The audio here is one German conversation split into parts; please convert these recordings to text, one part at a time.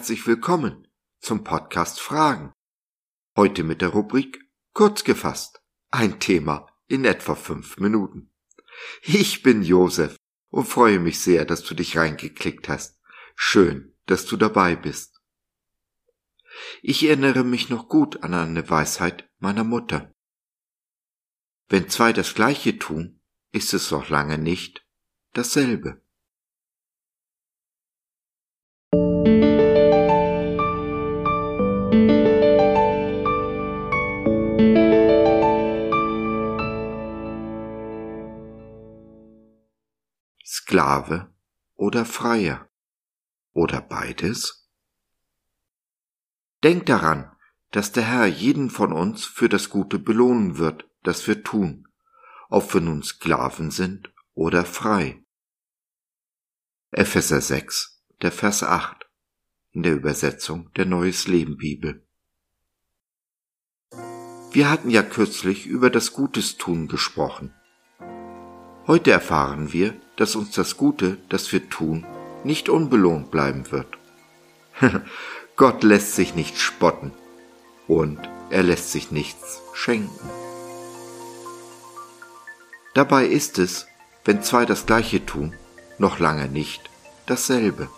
herzlich willkommen zum Podcast Fragen. Heute mit der Rubrik Kurz gefasst. Ein Thema in etwa fünf Minuten. Ich bin Josef und freue mich sehr, dass du dich reingeklickt hast. Schön, dass du dabei bist. Ich erinnere mich noch gut an eine Weisheit meiner Mutter. Wenn zwei das Gleiche tun, ist es noch lange nicht dasselbe. Sklave oder Freier oder beides? Denk daran, dass der Herr jeden von uns für das Gute belohnen wird, das wir tun, ob wir nun Sklaven sind oder frei. Epheser 6, der Vers 8 in der Übersetzung der Neues Leben Bibel. Wir hatten ja kürzlich über das Gutes tun gesprochen. Heute erfahren wir, dass uns das Gute, das wir tun, nicht unbelohnt bleiben wird. Gott lässt sich nicht spotten und er lässt sich nichts schenken. Dabei ist es, wenn zwei das gleiche tun, noch lange nicht dasselbe.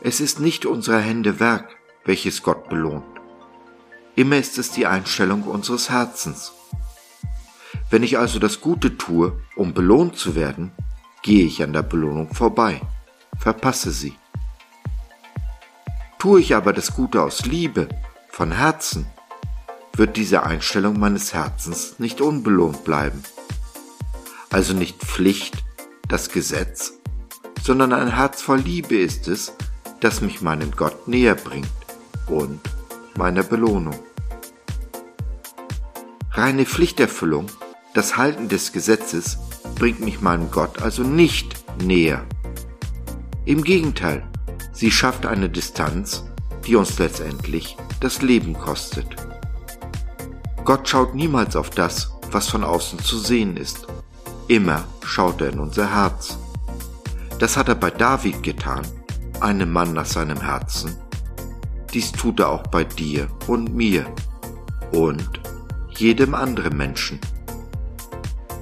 Es ist nicht unserer Hände Werk, welches Gott belohnt. Immer ist es die Einstellung unseres Herzens. Wenn ich also das Gute tue, um belohnt zu werden, gehe ich an der Belohnung vorbei, verpasse sie. Tue ich aber das Gute aus Liebe, von Herzen, wird diese Einstellung meines Herzens nicht unbelohnt bleiben. Also nicht Pflicht, das Gesetz, sondern ein Herz voll Liebe ist es, das mich meinem Gott näher bringt und meiner Belohnung. Reine Pflichterfüllung, das Halten des Gesetzes, bringt mich meinem Gott also nicht näher. Im Gegenteil, sie schafft eine Distanz, die uns letztendlich das Leben kostet. Gott schaut niemals auf das, was von außen zu sehen ist. Immer schaut er in unser Herz. Das hat er bei David getan einem Mann nach seinem Herzen. Dies tut er auch bei dir und mir und jedem anderen Menschen.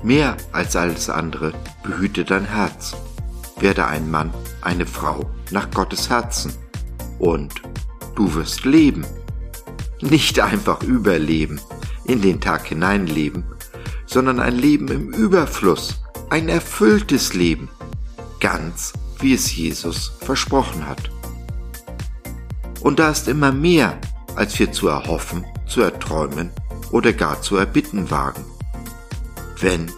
Mehr als alles andere behüte dein Herz. Werde ein Mann, eine Frau nach Gottes Herzen. Und du wirst leben. Nicht einfach überleben, in den Tag hineinleben, sondern ein Leben im Überfluss, ein erfülltes Leben, ganz wie es Jesus versprochen hat. Und da ist immer mehr, als wir zu erhoffen, zu erträumen oder gar zu erbitten wagen. Wenn,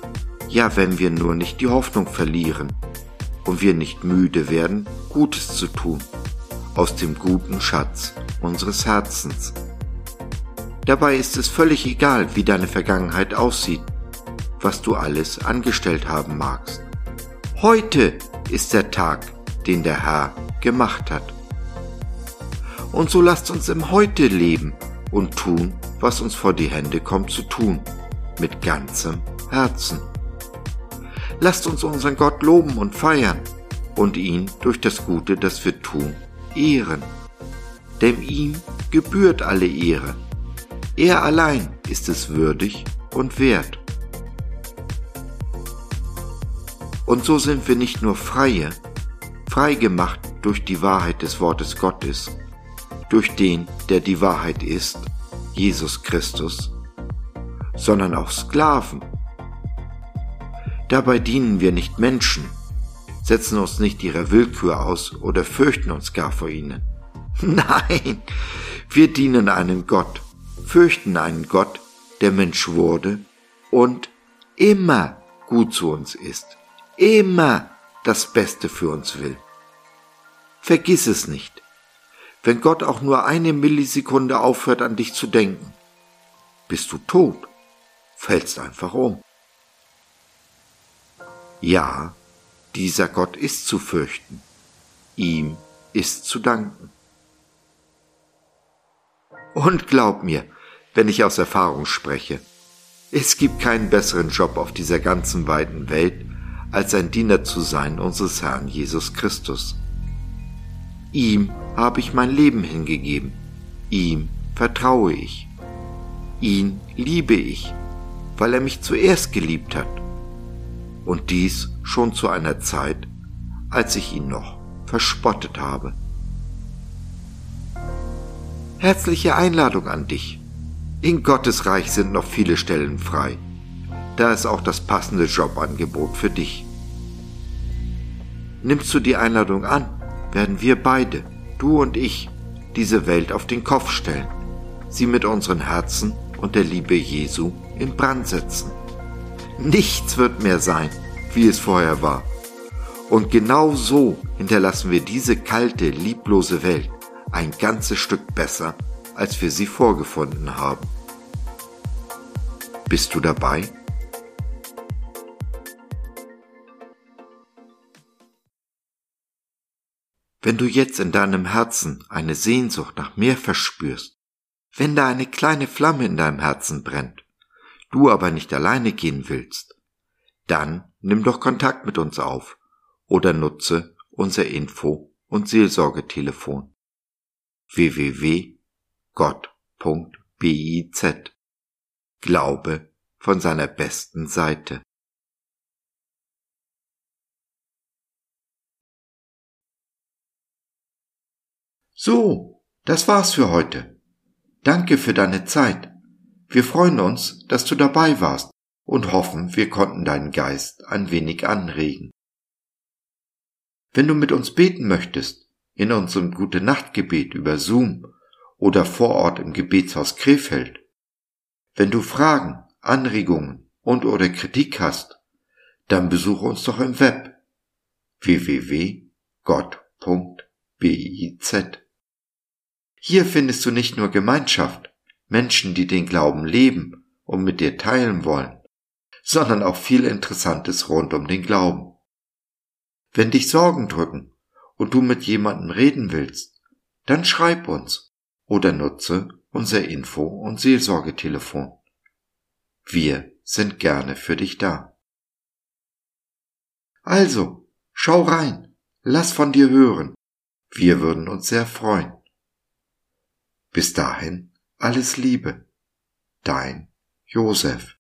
ja wenn wir nur nicht die Hoffnung verlieren und wir nicht müde werden, Gutes zu tun, aus dem guten Schatz unseres Herzens. Dabei ist es völlig egal, wie deine Vergangenheit aussieht, was du alles angestellt haben magst. Heute ist der Tag, den der Herr gemacht hat. Und so lasst uns im Heute leben und tun, was uns vor die Hände kommt zu tun, mit ganzem Herzen. Lasst uns unseren Gott loben und feiern und ihn durch das Gute, das wir tun, ehren. Denn ihm gebührt alle Ehre. Er allein ist es würdig und wert. Und so sind wir nicht nur Freie, frei gemacht durch die Wahrheit des Wortes Gottes, durch den, der die Wahrheit ist, Jesus Christus, sondern auch Sklaven. Dabei dienen wir nicht Menschen, setzen uns nicht ihrer Willkür aus oder fürchten uns gar vor ihnen. Nein, wir dienen einem Gott, fürchten einen Gott, der Mensch wurde und immer gut zu uns ist immer das Beste für uns will. Vergiss es nicht. Wenn Gott auch nur eine Millisekunde aufhört an dich zu denken, bist du tot, fällst einfach um. Ja, dieser Gott ist zu fürchten, ihm ist zu danken. Und glaub mir, wenn ich aus Erfahrung spreche, es gibt keinen besseren Job auf dieser ganzen weiten Welt, als ein Diener zu sein unseres Herrn Jesus Christus. Ihm habe ich mein Leben hingegeben. Ihm vertraue ich. Ihn liebe ich, weil er mich zuerst geliebt hat. Und dies schon zu einer Zeit, als ich ihn noch verspottet habe. Herzliche Einladung an dich. In Gottes Reich sind noch viele Stellen frei. Da ist auch das passende Jobangebot für dich. Nimmst du die Einladung an, werden wir beide, du und ich, diese Welt auf den Kopf stellen, sie mit unseren Herzen und der Liebe Jesu in Brand setzen. Nichts wird mehr sein, wie es vorher war. Und genau so hinterlassen wir diese kalte, lieblose Welt ein ganzes Stück besser, als wir sie vorgefunden haben. Bist du dabei? Wenn du jetzt in deinem Herzen eine Sehnsucht nach mehr verspürst, wenn da eine kleine Flamme in deinem Herzen brennt, du aber nicht alleine gehen willst, dann nimm doch Kontakt mit uns auf oder nutze unser Info- und Seelsorgetelefon www.gott.biz Glaube von seiner besten Seite. So, das war's für heute. Danke für deine Zeit. Wir freuen uns, dass du dabei warst und hoffen, wir konnten deinen Geist ein wenig anregen. Wenn du mit uns beten möchtest, in unserem Gute Nachtgebet über Zoom oder vor Ort im Gebetshaus Krefeld, wenn du Fragen, Anregungen und oder Kritik hast, dann besuche uns doch im Web www.gott.biz. Hier findest du nicht nur Gemeinschaft, Menschen, die den Glauben leben und mit dir teilen wollen, sondern auch viel Interessantes rund um den Glauben. Wenn dich Sorgen drücken und du mit jemandem reden willst, dann schreib uns oder nutze unser Info- und Seelsorgetelefon. Wir sind gerne für dich da. Also, schau rein, lass von dir hören. Wir würden uns sehr freuen. Bis dahin alles Liebe. Dein Josef.